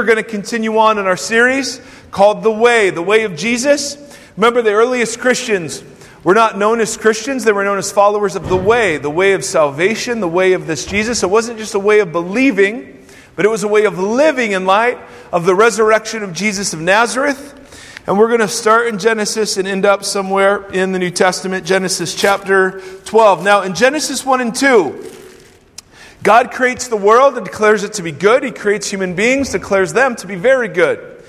are going to continue on in our series called The Way, the Way of Jesus. Remember, the earliest Christians were not known as Christians, they were known as followers of the way, the way of salvation, the way of this Jesus. It wasn't just a way of believing, but it was a way of living in light of the resurrection of Jesus of Nazareth. And we're going to start in Genesis and end up somewhere in the New Testament, Genesis chapter 12. Now, in Genesis 1 and 2, God creates the world and declares it to be good. He creates human beings, declares them to be very good.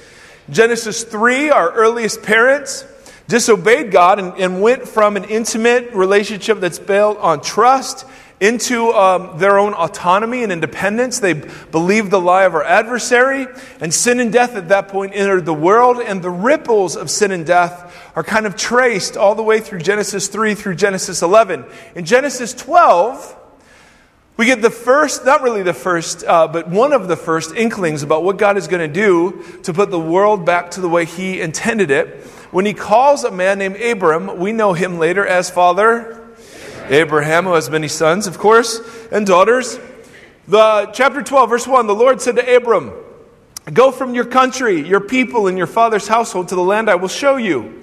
Genesis 3, our earliest parents disobeyed God and, and went from an intimate relationship that's built on trust into um, their own autonomy and independence. They believed the lie of our adversary, and sin and death at that point entered the world, and the ripples of sin and death are kind of traced all the way through Genesis 3 through Genesis 11. In Genesis 12, we get the first, not really the first, uh, but one of the first inklings about what God is going to do to put the world back to the way He intended it. When He calls a man named Abram, we know him later as Father Abraham, who has many sons, of course, and daughters. The chapter 12, verse 1, the Lord said to Abram, Go from your country, your people, and your father's household to the land I will show you.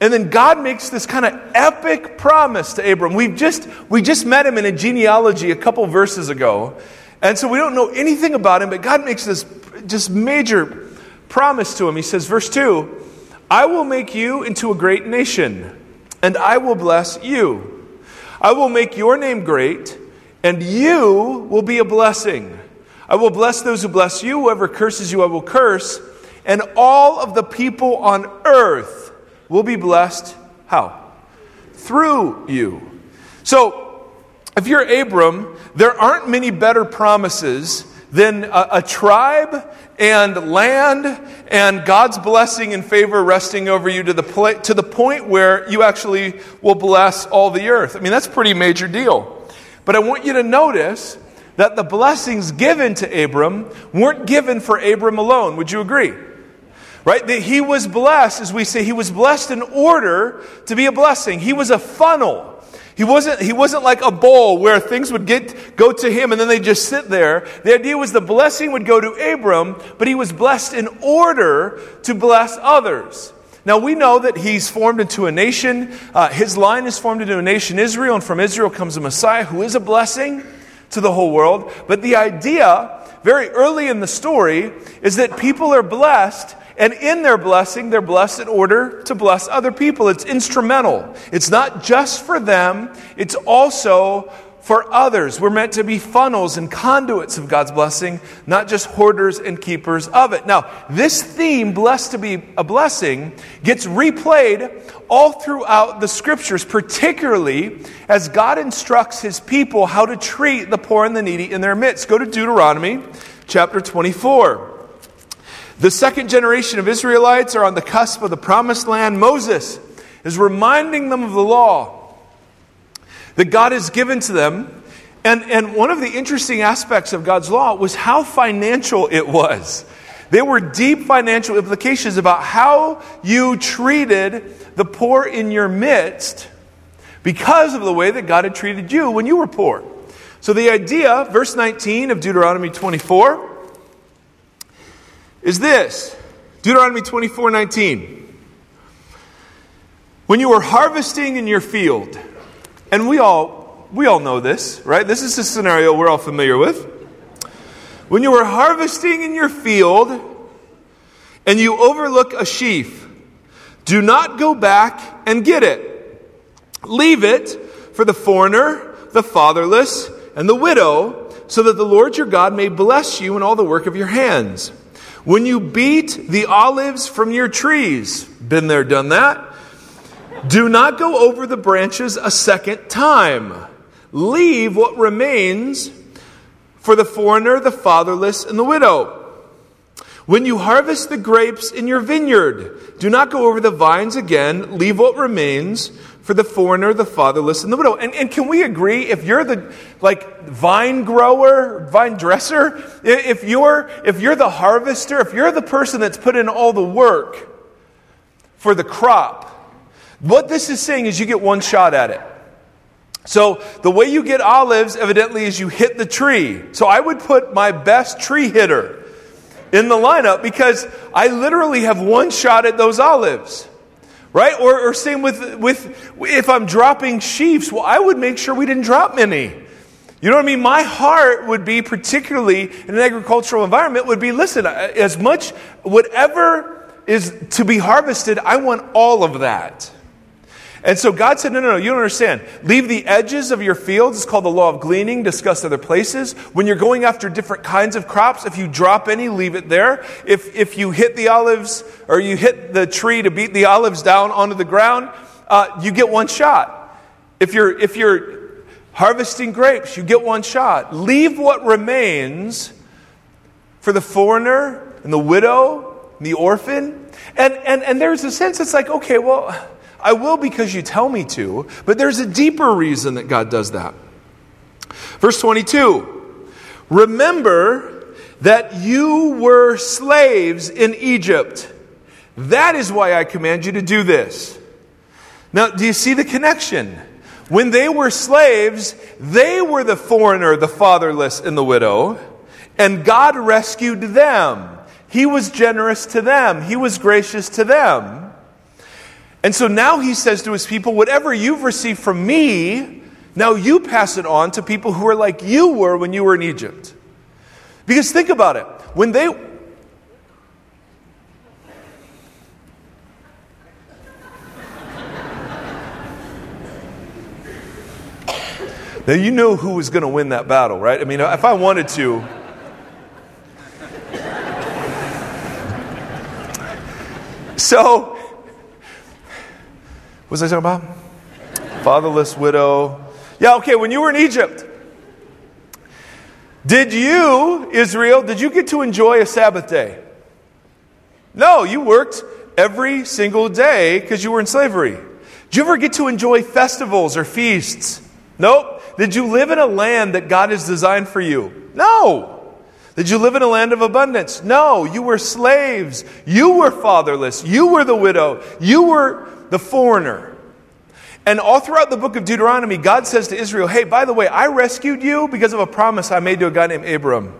And then God makes this kind of epic promise to Abram. We've just, we just met him in a genealogy a couple verses ago. And so we don't know anything about him, but God makes this just major promise to him. He says, verse 2 I will make you into a great nation, and I will bless you. I will make your name great, and you will be a blessing. I will bless those who bless you. Whoever curses you, I will curse. And all of the people on earth will be blessed. How? Through you. So, if you're Abram, there aren't many better promises than a, a tribe and land and God's blessing and favor resting over you to the, to the point where you actually will bless all the earth. I mean, that's a pretty major deal. But I want you to notice that the blessings given to Abram weren't given for Abram alone. Would you agree? Right? That he was blessed, as we say, he was blessed in order to be a blessing. He was a funnel he wasn't, he wasn't like a bowl where things would get, go to him and then they just sit there. The idea was the blessing would go to Abram, but he was blessed in order to bless others. Now we know that he's formed into a nation. Uh, his line is formed into a nation, Israel, and from Israel comes a Messiah who is a blessing to the whole world. But the idea, very early in the story, is that people are blessed and in their blessing, they're blessed in order to bless other people. It's instrumental. It's not just for them, it's also for others. We're meant to be funnels and conduits of God's blessing, not just hoarders and keepers of it. Now, this theme, blessed to be a blessing, gets replayed all throughout the scriptures, particularly as God instructs his people how to treat the poor and the needy in their midst. Go to Deuteronomy chapter 24. The second generation of Israelites are on the cusp of the promised land. Moses is reminding them of the law that God has given to them. And, and one of the interesting aspects of God's law was how financial it was. There were deep financial implications about how you treated the poor in your midst because of the way that God had treated you when you were poor. So, the idea, verse 19 of Deuteronomy 24, is this Deuteronomy 24 19. When you were harvesting in your field, and we all, we all know this, right? This is a scenario we're all familiar with. When you were harvesting in your field and you overlook a sheaf, do not go back and get it. Leave it for the foreigner, the fatherless, and the widow, so that the Lord your God may bless you in all the work of your hands. When you beat the olives from your trees, been there, done that, do not go over the branches a second time. Leave what remains for the foreigner, the fatherless, and the widow. When you harvest the grapes in your vineyard, do not go over the vines again. Leave what remains for the foreigner, the fatherless, and the widow. And, and can we agree if you're the like vine grower, vine dresser, if you're if you're the harvester, if you're the person that's put in all the work for the crop, what this is saying is you get one shot at it. So the way you get olives, evidently, is you hit the tree. So I would put my best tree hitter in the lineup because I literally have one shot at those olives. Right? Or, or same with, with if I'm dropping sheaves, well, I would make sure we didn't drop many. You know what I mean? My heart would be, particularly in an agricultural environment, would be listen, as much, whatever is to be harvested, I want all of that. And so God said, No, no, no, you don't understand. Leave the edges of your fields. It's called the law of gleaning, discussed other places. When you're going after different kinds of crops, if you drop any, leave it there. If, if you hit the olives or you hit the tree to beat the olives down onto the ground, uh, you get one shot. If you're, if you're harvesting grapes, you get one shot. Leave what remains for the foreigner and the widow and the orphan. And, and, and there's a sense it's like, okay, well, I will because you tell me to, but there's a deeper reason that God does that. Verse 22 Remember that you were slaves in Egypt. That is why I command you to do this. Now, do you see the connection? When they were slaves, they were the foreigner, the fatherless, and the widow, and God rescued them. He was generous to them, He was gracious to them. And so now he says to his people, Whatever you've received from me, now you pass it on to people who are like you were when you were in Egypt. Because think about it. When they. Now, you know who was going to win that battle, right? I mean, if I wanted to. So, what was I talking about? Fatherless widow. Yeah, okay, when you were in Egypt, did you, Israel, did you get to enjoy a Sabbath day? No, you worked every single day because you were in slavery. Did you ever get to enjoy festivals or feasts? Nope. Did you live in a land that God has designed for you? No. Did you live in a land of abundance? No. You were slaves. You were fatherless. You were the widow. You were the foreigner. And all throughout the book of Deuteronomy, God says to Israel, Hey, by the way, I rescued you because of a promise I made to a guy named Abram.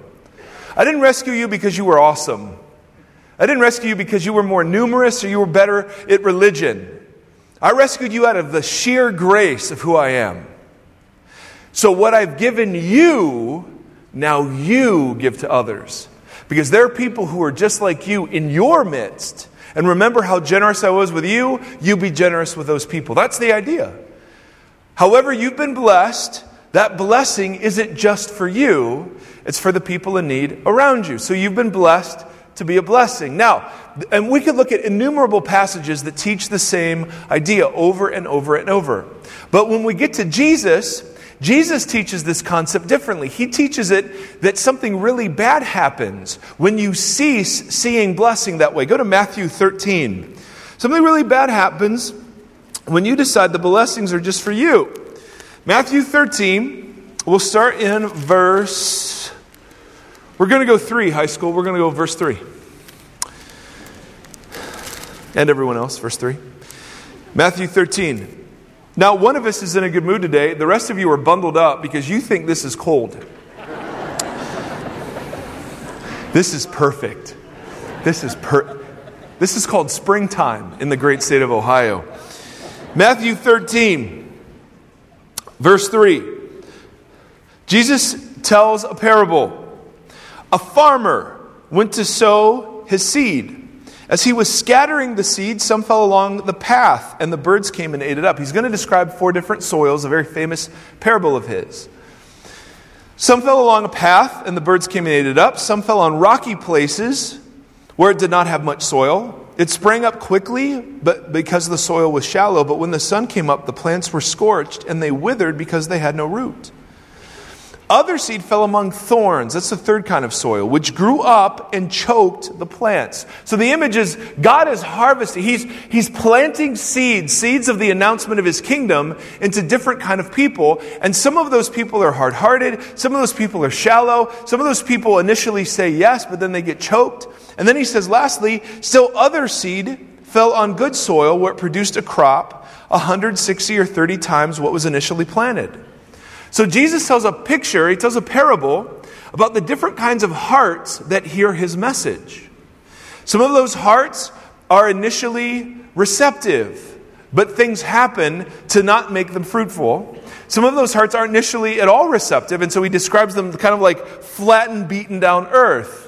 I didn't rescue you because you were awesome. I didn't rescue you because you were more numerous or you were better at religion. I rescued you out of the sheer grace of who I am. So, what I've given you, now you give to others. Because there are people who are just like you in your midst and remember how generous I was with you, you be generous with those people. That's the idea. However, you've been blessed, that blessing isn't just for you, it's for the people in need around you. So you've been blessed to be a blessing. Now, and we could look at innumerable passages that teach the same idea over and over and over. But when we get to Jesus, Jesus teaches this concept differently. He teaches it that something really bad happens when you cease seeing blessing that way. Go to Matthew 13. Something really bad happens when you decide the blessings are just for you. Matthew 13, we'll start in verse. We're going to go three, high school. We're going to go verse three. And everyone else, verse three. Matthew 13. Now, one of us is in a good mood today. The rest of you are bundled up because you think this is cold. this is perfect. This is per- This is called springtime in the great state of Ohio. Matthew 13, verse 3. Jesus tells a parable. A farmer went to sow his seed. As he was scattering the seed, some fell along the path, and the birds came and ate it up. He's going to describe four different soils, a very famous parable of his. Some fell along a path, and the birds came and ate it up. Some fell on rocky places where it did not have much soil. It sprang up quickly, but because the soil was shallow. But when the sun came up, the plants were scorched, and they withered because they had no root. Other seed fell among thorns. That's the third kind of soil, which grew up and choked the plants. So the image is God is harvesting. He's, he's planting seeds, seeds of the announcement of his kingdom into different kind of people. And some of those people are hard-hearted. Some of those people are shallow. Some of those people initially say yes, but then they get choked. And then he says, lastly, still other seed fell on good soil where it produced a crop 160 or 30 times what was initially planted. So Jesus tells a picture, he tells a parable about the different kinds of hearts that hear his message. Some of those hearts are initially receptive, but things happen to not make them fruitful. Some of those hearts aren't initially at all receptive, and so he describes them kind of like flattened, beaten down earth,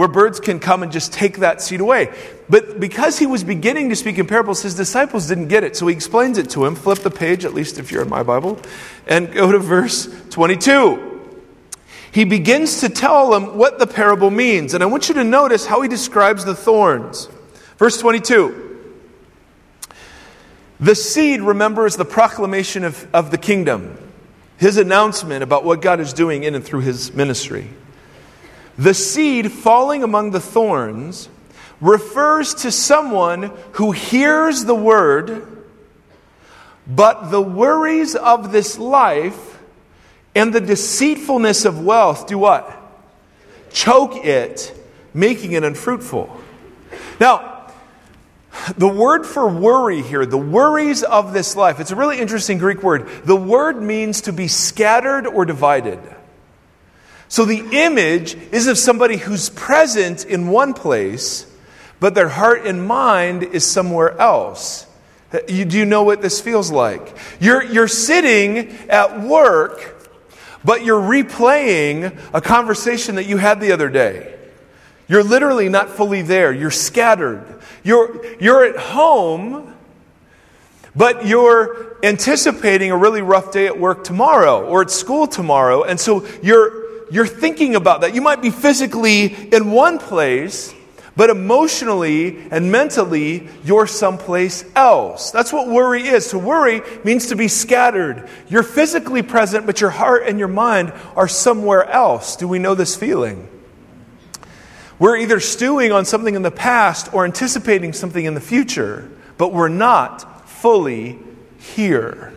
where birds can come and just take that seed away. But because he was beginning to speak in parables, his disciples didn't get it, so he explains it to him. Flip the page, at least if you're in my Bible, and go to verse 22 he begins to tell them what the parable means. And I want you to notice how he describes the thorns. Verse 22 The seed, remember, is the proclamation of, of the kingdom, his announcement about what God is doing in and through his ministry. The seed falling among the thorns refers to someone who hears the word, but the worries of this life and the deceitfulness of wealth do what? Choke it, making it unfruitful. Now, the word for worry here, the worries of this life, it's a really interesting Greek word. The word means to be scattered or divided. So the image is of somebody who's present in one place, but their heart and mind is somewhere else. You, do you know what this feels like? You're, you're sitting at work but you're replaying a conversation that you had the other day. You're literally not fully there. You're scattered. You're, you're at home, but you're anticipating a really rough day at work tomorrow or at school tomorrow. And so you're, you're thinking about that. You might be physically in one place, but emotionally and mentally, you're someplace else. That's what worry is. To worry means to be scattered. You're physically present, but your heart and your mind are somewhere else. Do we know this feeling? We're either stewing on something in the past or anticipating something in the future, but we're not fully here.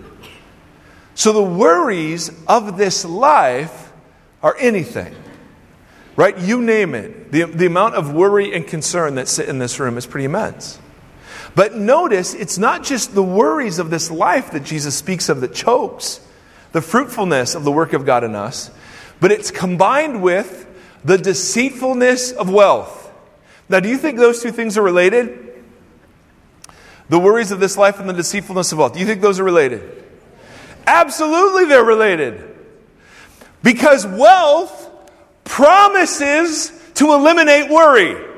So the worries of this life are anything. Right? You name it. The, the amount of worry and concern that sit in this room is pretty immense. But notice, it's not just the worries of this life that Jesus speaks of that chokes the fruitfulness of the work of God in us, but it's combined with the deceitfulness of wealth. Now, do you think those two things are related? The worries of this life and the deceitfulness of wealth. Do you think those are related? Absolutely, they're related. Because wealth promises to eliminate worry.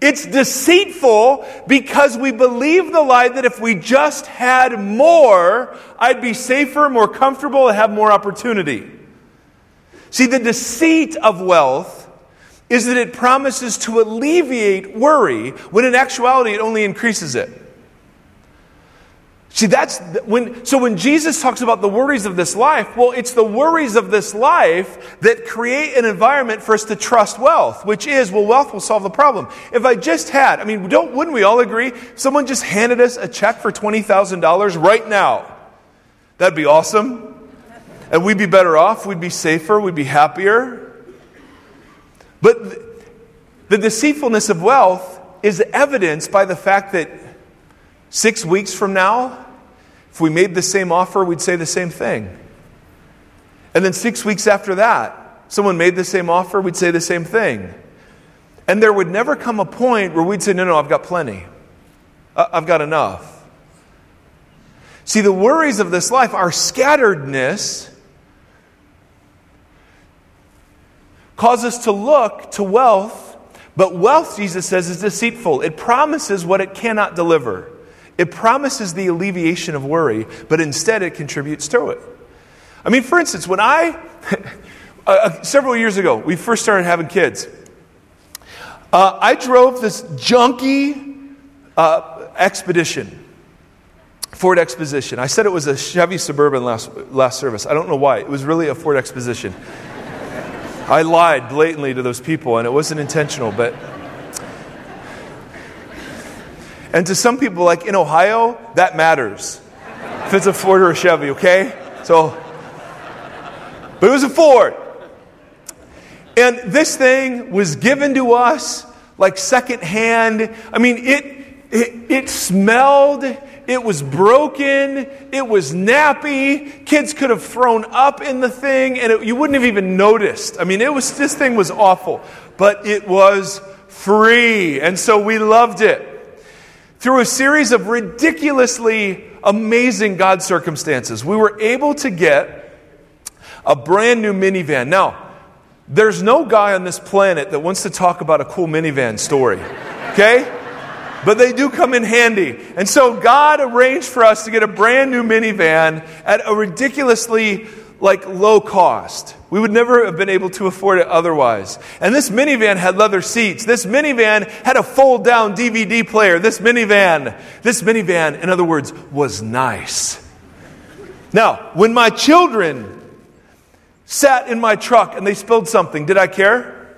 It's deceitful because we believe the lie that if we just had more, I'd be safer, more comfortable, and have more opportunity. See, the deceit of wealth is that it promises to alleviate worry when in actuality it only increases it. See, that's when, so when Jesus talks about the worries of this life, well, it's the worries of this life that create an environment for us to trust wealth, which is, well, wealth will solve the problem. If I just had, I mean, don't, wouldn't we all agree? Someone just handed us a check for $20,000 right now. That'd be awesome. And we'd be better off. We'd be safer. We'd be happier. But the deceitfulness of wealth is evidenced by the fact that six weeks from now, if we made the same offer, we'd say the same thing. And then six weeks after that, someone made the same offer, we'd say the same thing. And there would never come a point where we'd say, no, no, I've got plenty. I've got enough. See, the worries of this life, our scatteredness, cause us to look to wealth, but wealth, Jesus says, is deceitful. It promises what it cannot deliver. It promises the alleviation of worry, but instead it contributes to it. I mean, for instance, when I, uh, uh, several years ago, we first started having kids, uh, I drove this junky uh, expedition. Ford Expedition. I said it was a Chevy Suburban last, last service. I don't know why. It was really a Ford Expedition. I lied blatantly to those people, and it wasn't intentional, but and to some people, like in Ohio, that matters. If it's a Ford or a Chevy, okay? So, but it was a Ford. And this thing was given to us like secondhand. I mean, it, It, it smelled, it was broken, it was nappy. Kids could have thrown up in the thing and it, you wouldn't have even noticed. I mean, it was, this thing was awful, but it was free. And so we loved it. Through a series of ridiculously amazing God circumstances, we were able to get a brand new minivan. Now, there's no guy on this planet that wants to talk about a cool minivan story, okay? But they do come in handy. And so God arranged for us to get a brand new minivan at a ridiculously like low cost. We would never have been able to afford it otherwise. And this minivan had leather seats. This minivan had a fold down DVD player. This minivan, this minivan, in other words, was nice. Now, when my children sat in my truck and they spilled something, did I care?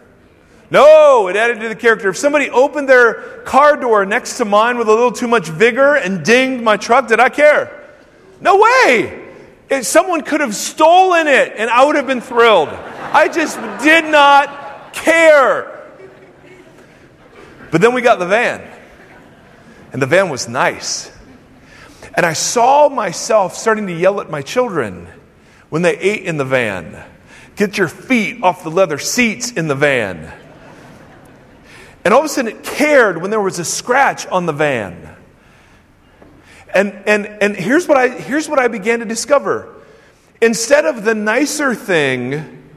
No, it added to the character. If somebody opened their car door next to mine with a little too much vigor and dinged my truck, did I care? No way. If someone could have stolen it and I would have been thrilled. I just did not care. But then we got the van, and the van was nice. And I saw myself starting to yell at my children when they ate in the van. Get your feet off the leather seats in the van. And all of a sudden it cared when there was a scratch on the van. And, and, and here's, what I, here's what I began to discover. Instead of the nicer thing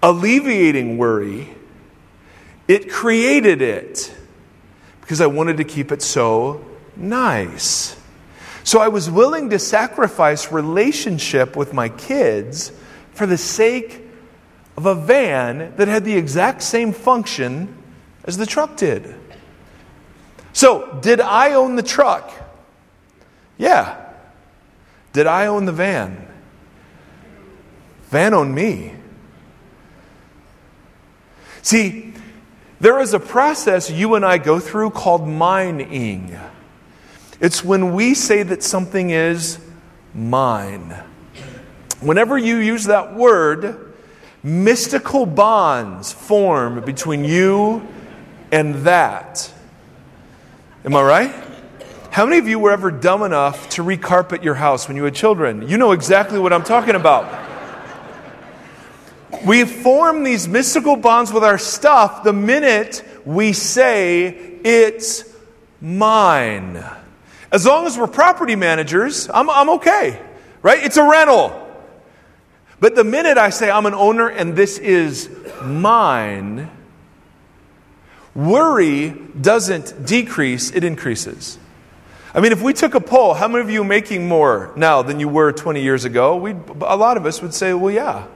alleviating worry, it created it because I wanted to keep it so nice. So I was willing to sacrifice relationship with my kids for the sake of a van that had the exact same function as the truck did. So, did I own the truck? Yeah. Did I own the van? Van owned me. See, there is a process you and I go through called mining. It's when we say that something is mine. Whenever you use that word, mystical bonds form between you and that. Am I right? How many of you were ever dumb enough to recarpet your house when you had children? You know exactly what I'm talking about. We form these mystical bonds with our stuff the minute we say, It's mine. As long as we're property managers, I'm, I'm okay, right? It's a rental. But the minute I say I'm an owner and this is mine, worry doesn't decrease, it increases. I mean, if we took a poll, how many of you are making more now than you were 20 years ago? we a lot of us would say, well, yeah.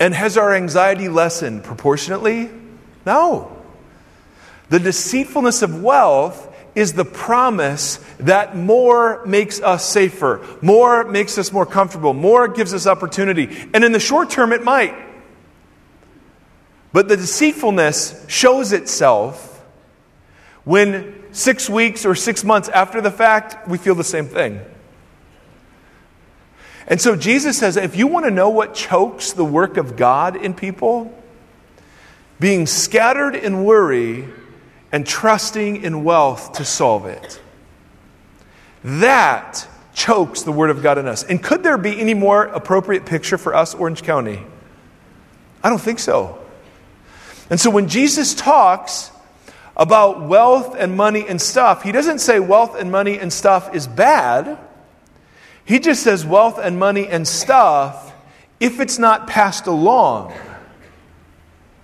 And has our anxiety lessened proportionately? No. The deceitfulness of wealth is the promise that more makes us safer, more makes us more comfortable, more gives us opportunity. And in the short term, it might. But the deceitfulness shows itself when six weeks or six months after the fact, we feel the same thing. And so Jesus says if you want to know what chokes the work of God in people, being scattered in worry and trusting in wealth to solve it. That chokes the Word of God in us. And could there be any more appropriate picture for us, Orange County? I don't think so. And so when Jesus talks about wealth and money and stuff, he doesn't say wealth and money and stuff is bad. He just says wealth and money and stuff, if it's not passed along,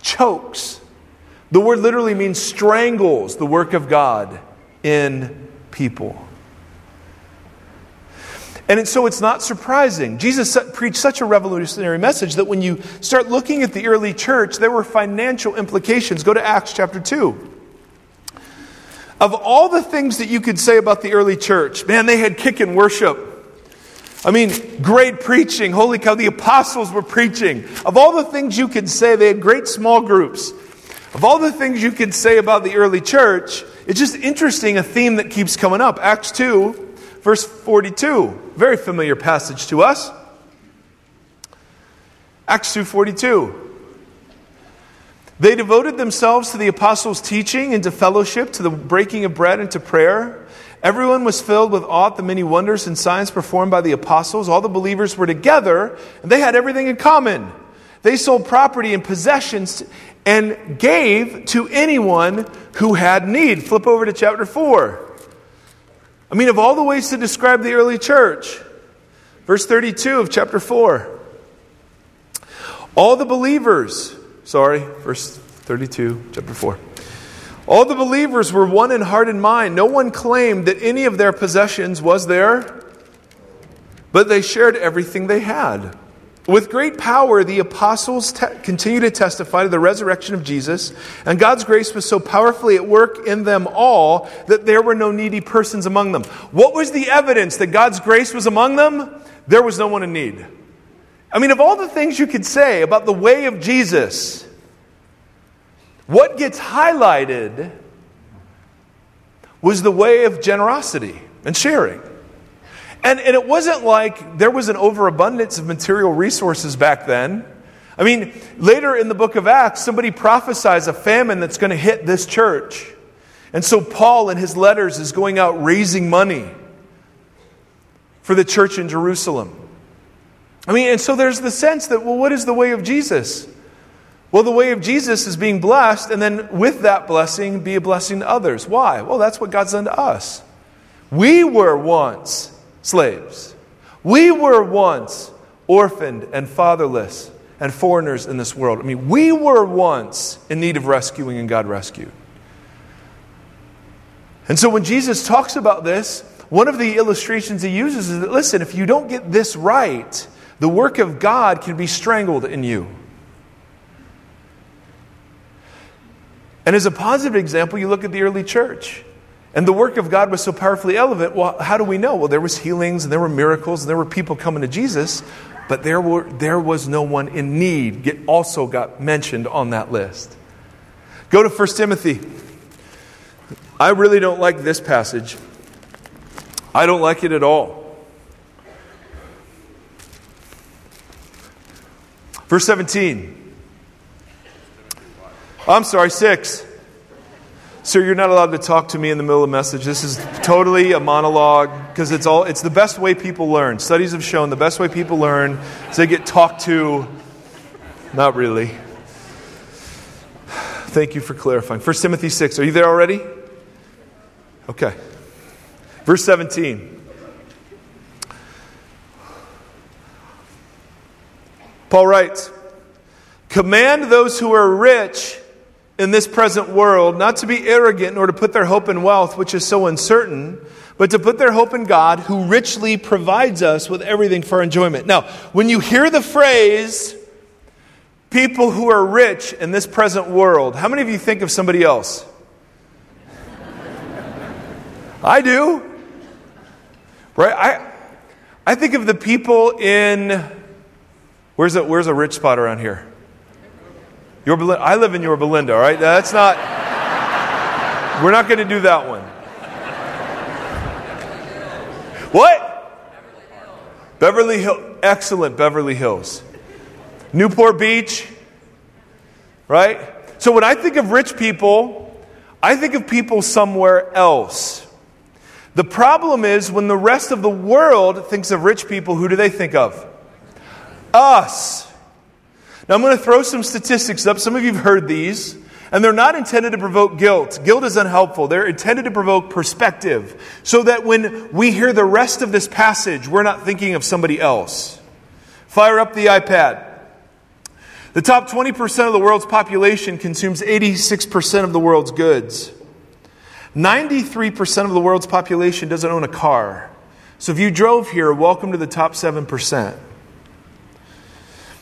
chokes the word literally means strangles the work of God in people. And so it's not surprising. Jesus preached such a revolutionary message that when you start looking at the early church, there were financial implications. Go to Acts chapter 2. Of all the things that you could say about the early church, man, they had kick and worship. I mean, great preaching. Holy cow, the apostles were preaching. Of all the things you could say, they had great small groups. Of all the things you could say about the early church, it's just interesting a theme that keeps coming up. Acts 2, verse 42. Very familiar passage to us. Acts 2:42. They devoted themselves to the apostles' teaching and to fellowship, to the breaking of bread and to prayer. Everyone was filled with awe at the many wonders and signs performed by the apostles. All the believers were together, and they had everything in common. They sold property and possessions and gave to anyone who had need. Flip over to chapter 4. I mean, of all the ways to describe the early church, verse 32 of chapter 4. All the believers, sorry, verse 32, chapter 4. All the believers were one in heart and mind. No one claimed that any of their possessions was their, but they shared everything they had. With great power, the apostles te- continued to testify to the resurrection of Jesus, and God's grace was so powerfully at work in them all that there were no needy persons among them. What was the evidence that God's grace was among them? There was no one in need. I mean, of all the things you could say about the way of Jesus, what gets highlighted was the way of generosity and sharing. And, and it wasn't like there was an overabundance of material resources back then. I mean, later in the book of Acts, somebody prophesies a famine that's going to hit this church. And so Paul, in his letters, is going out raising money for the church in Jerusalem. I mean, and so there's the sense that, well, what is the way of Jesus? Well, the way of Jesus is being blessed, and then with that blessing, be a blessing to others. Why? Well, that's what God's done to us. We were once slaves. We were once orphaned and fatherless and foreigners in this world. I mean, we were once in need of rescuing, and God rescued. And so when Jesus talks about this, one of the illustrations he uses is that listen, if you don't get this right, the work of God can be strangled in you. And as a positive example, you look at the early church. And the work of God was so powerfully evident. Well, how do we know? Well, there was healings and there were miracles and there were people coming to Jesus, but there, were, there was no one in need. Get, also got mentioned on that list. Go to 1 Timothy. I really don't like this passage. I don't like it at all. Verse 17. I'm sorry, 6. Sir, you're not allowed to talk to me in the middle of a message. This is totally a monologue because it's all it's the best way people learn. Studies have shown the best way people learn is they get talked to. Not really. Thank you for clarifying. 1 Timothy 6. Are you there already? Okay. Verse 17. Paul writes, Command those who are rich in this present world, not to be arrogant nor to put their hope in wealth, which is so uncertain, but to put their hope in God, who richly provides us with everything for enjoyment. Now, when you hear the phrase, people who are rich in this present world, how many of you think of somebody else? I do. Right? I, I think of the people in, where's a, where's a rich spot around here? Yorba Linda. I live in Yorba Linda, all right? That's not, we're not going to do that one. What? Beverly Hills. Excellent, Beverly Hills. Newport Beach, right? So when I think of rich people, I think of people somewhere else. The problem is when the rest of the world thinks of rich people, who do they think of? Us. Now, I'm going to throw some statistics up. Some of you have heard these, and they're not intended to provoke guilt. Guilt is unhelpful. They're intended to provoke perspective so that when we hear the rest of this passage, we're not thinking of somebody else. Fire up the iPad. The top 20% of the world's population consumes 86% of the world's goods. 93% of the world's population doesn't own a car. So if you drove here, welcome to the top 7%.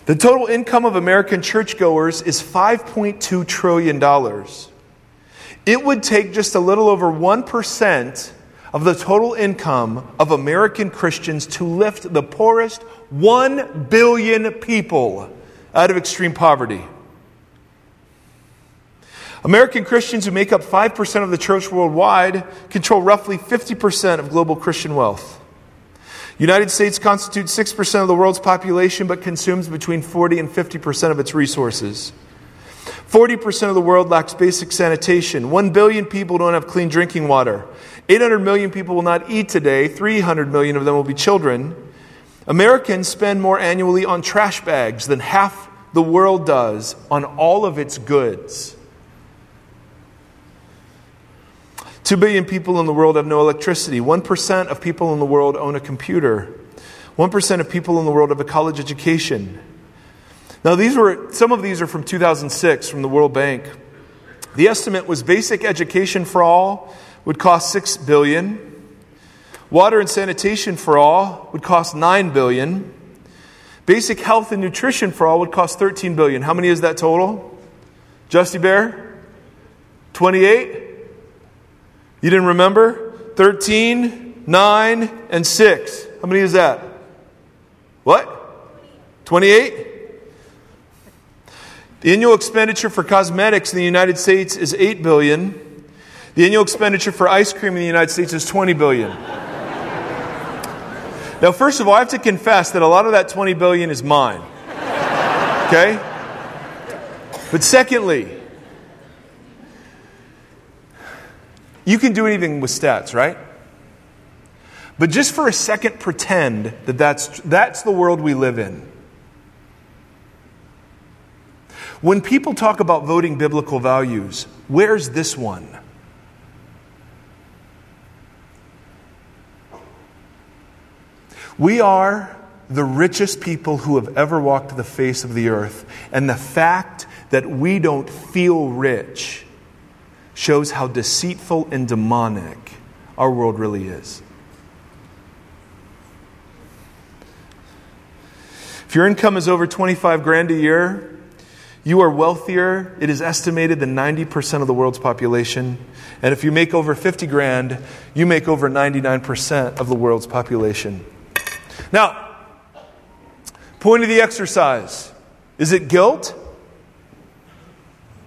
The total income of American churchgoers is $5.2 trillion. It would take just a little over 1% of the total income of American Christians to lift the poorest 1 billion people out of extreme poverty. American Christians who make up 5% of the church worldwide control roughly 50% of global Christian wealth. United States constitutes 6% of the world's population but consumes between 40 and 50% of its resources. 40% of the world lacks basic sanitation. 1 billion people don't have clean drinking water. 800 million people will not eat today. 300 million of them will be children. Americans spend more annually on trash bags than half the world does on all of its goods. Two billion people in the world have no electricity. 1% of people in the world own a computer. 1% of people in the world have a college education. Now, these were, some of these are from 2006 from the World Bank. The estimate was basic education for all would cost 6 billion. Water and sanitation for all would cost 9 billion. Basic health and nutrition for all would cost 13 billion. How many is that total? Justy Bear? 28? You didn't remember? 13, 9, and 6. How many is that? What? 28? The annual expenditure for cosmetics in the United States is 8 billion. The annual expenditure for ice cream in the United States is 20 billion. now, first of all, I have to confess that a lot of that 20 billion is mine. Okay? But secondly, you can do anything with stats, right? But just for a second, pretend that that's, that's the world we live in. When people talk about voting biblical values, where's this one? We are the richest people who have ever walked the face of the earth. And the fact that we don't feel rich shows how deceitful and demonic our world really is. If your income is over 25 grand a year, you are wealthier, it is estimated, than 90% of the world's population. And if you make over 50 grand, you make over 99% of the world's population. Now, point of the exercise is it guilt?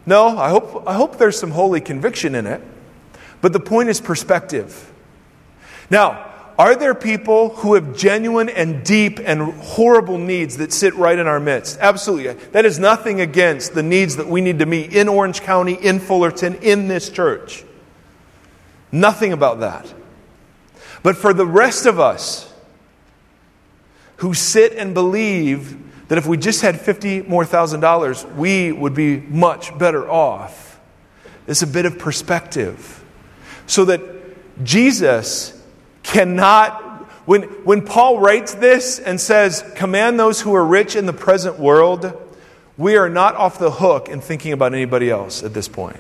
No, I hope, I hope there's some holy conviction in it. But the point is perspective. Now, are there people who have genuine and deep and horrible needs that sit right in our midst? Absolutely. That is nothing against the needs that we need to meet in Orange County, in Fullerton, in this church. Nothing about that. But for the rest of us who sit and believe that if we just had 50 more thousand dollars, we would be much better off, it's a bit of perspective. So that Jesus cannot when, when Paul writes this and says, Command those who are rich in the present world, we are not off the hook in thinking about anybody else at this point.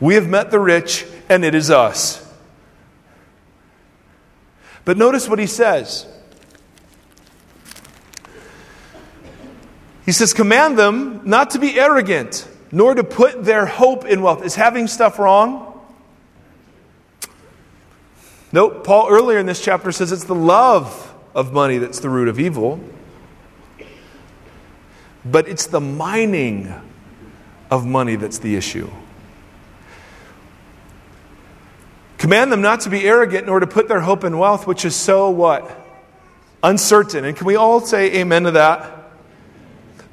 We have met the rich, and it is us. But notice what he says. He says, Command them not to be arrogant, nor to put their hope in wealth. Is having stuff wrong? Nope, Paul earlier in this chapter says it's the love of money that's the root of evil. But it's the mining of money that's the issue. Command them not to be arrogant nor to put their hope in wealth, which is so what? Uncertain. And can we all say amen to that?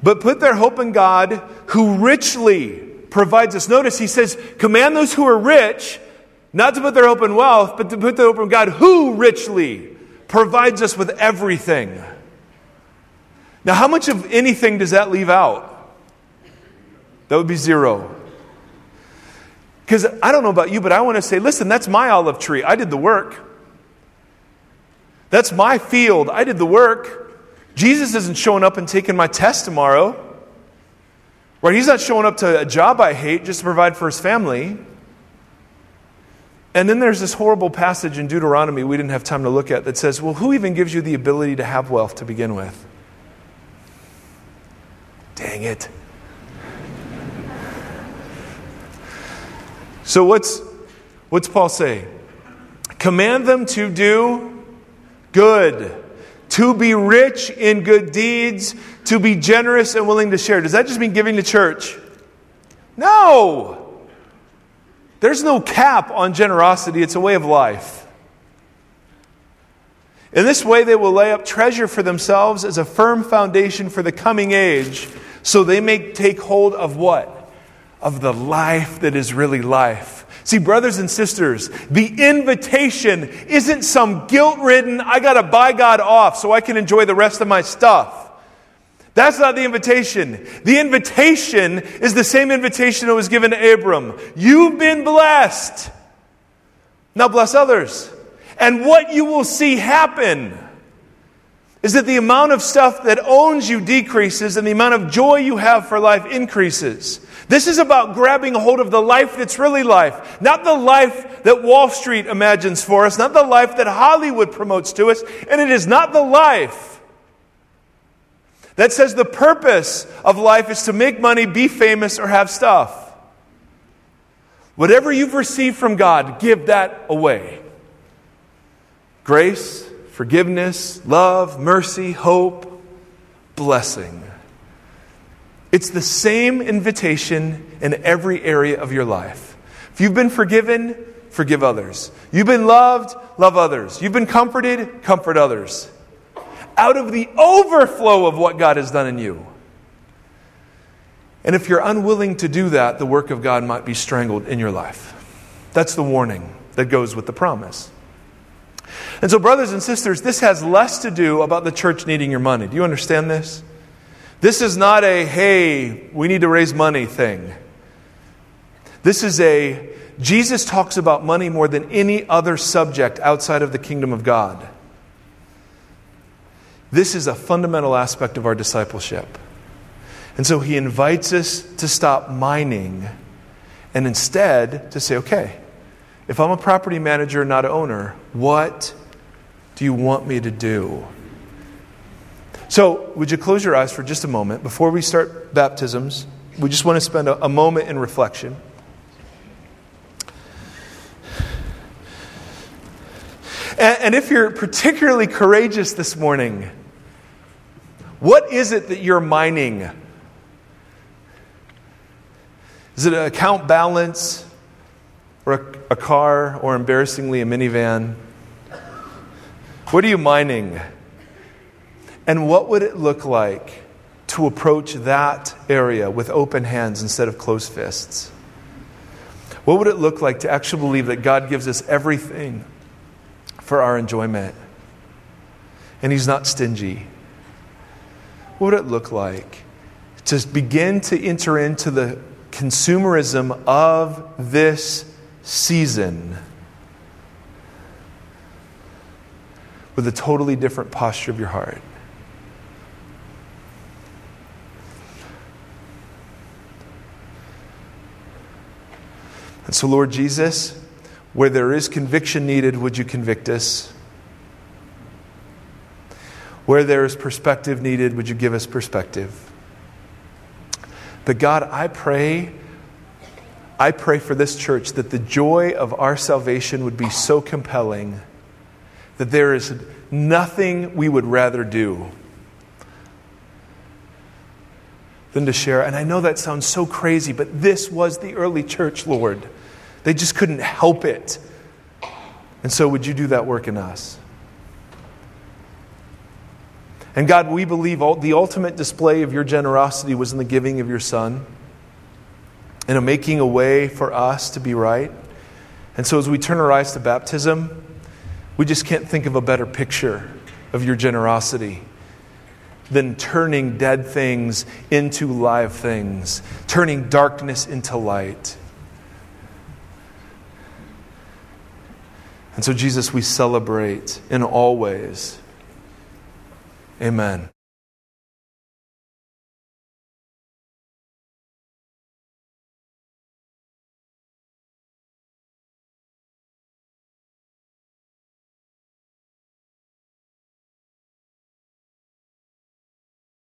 But put their hope in God who richly provides us. Notice he says, Command those who are rich not to put their hope in wealth, but to put their hope in God, who richly provides us with everything. Now, how much of anything does that leave out? That would be zero. Because I don't know about you, but I want to say, listen, that's my olive tree. I did the work. That's my field. I did the work. Jesus isn't showing up and taking my test tomorrow. Right? He's not showing up to a job I hate just to provide for his family. And then there's this horrible passage in Deuteronomy we didn't have time to look at that says, well, who even gives you the ability to have wealth to begin with? Dang it. So, what's, what's Paul say? Command them to do good, to be rich in good deeds, to be generous and willing to share. Does that just mean giving to church? No. There's no cap on generosity, it's a way of life. In this way, they will lay up treasure for themselves as a firm foundation for the coming age, so they may take hold of what? of the life that is really life. See, brothers and sisters, the invitation isn't some guilt ridden, I got to buy God off so I can enjoy the rest of my stuff. That's not the invitation. The invitation is the same invitation that was given to Abram. You've been blessed. Now bless others. And what you will see happen is that the amount of stuff that owns you decreases and the amount of joy you have for life increases. This is about grabbing hold of the life that's really life, not the life that Wall Street imagines for us, not the life that Hollywood promotes to us, and it is not the life that says the purpose of life is to make money, be famous, or have stuff. Whatever you've received from God, give that away. Grace, forgiveness, love, mercy, hope, blessing. It's the same invitation in every area of your life. If you've been forgiven, forgive others. You've been loved, love others. You've been comforted, comfort others. Out of the overflow of what God has done in you. And if you're unwilling to do that, the work of God might be strangled in your life. That's the warning that goes with the promise. And so, brothers and sisters, this has less to do about the church needing your money. Do you understand this? This is not a, hey, we need to raise money thing. This is a, Jesus talks about money more than any other subject outside of the kingdom of God. This is a fundamental aspect of our discipleship. And so he invites us to stop mining and instead to say, okay, if I'm a property manager, not an owner, what do you want me to do? So, would you close your eyes for just a moment before we start baptisms? We just want to spend a, a moment in reflection. And, and if you're particularly courageous this morning, what is it that you're mining? Is it an account balance? or a, a car or embarrassingly a minivan? What are you mining? And what would it look like to approach that area with open hands instead of closed fists? What would it look like to actually believe that God gives us everything for our enjoyment? And He's not stingy. What would it look like to begin to enter into the consumerism of this season with a totally different posture of your heart. And so, Lord Jesus, where there is conviction needed, would you convict us? Where there is perspective needed, would you give us perspective? But God, I pray I pray for this church that the joy of our salvation would be so compelling that there is nothing we would rather do than to share. And I know that sounds so crazy, but this was the early church, Lord. They just couldn't help it. And so, would you do that work in us? And God, we believe the ultimate display of your generosity was in the giving of your Son and a making a way for us to be right. And so, as we turn our eyes to baptism, we just can't think of a better picture of your generosity than turning dead things into live things, turning darkness into light. And so, Jesus, we celebrate in all ways. Amen.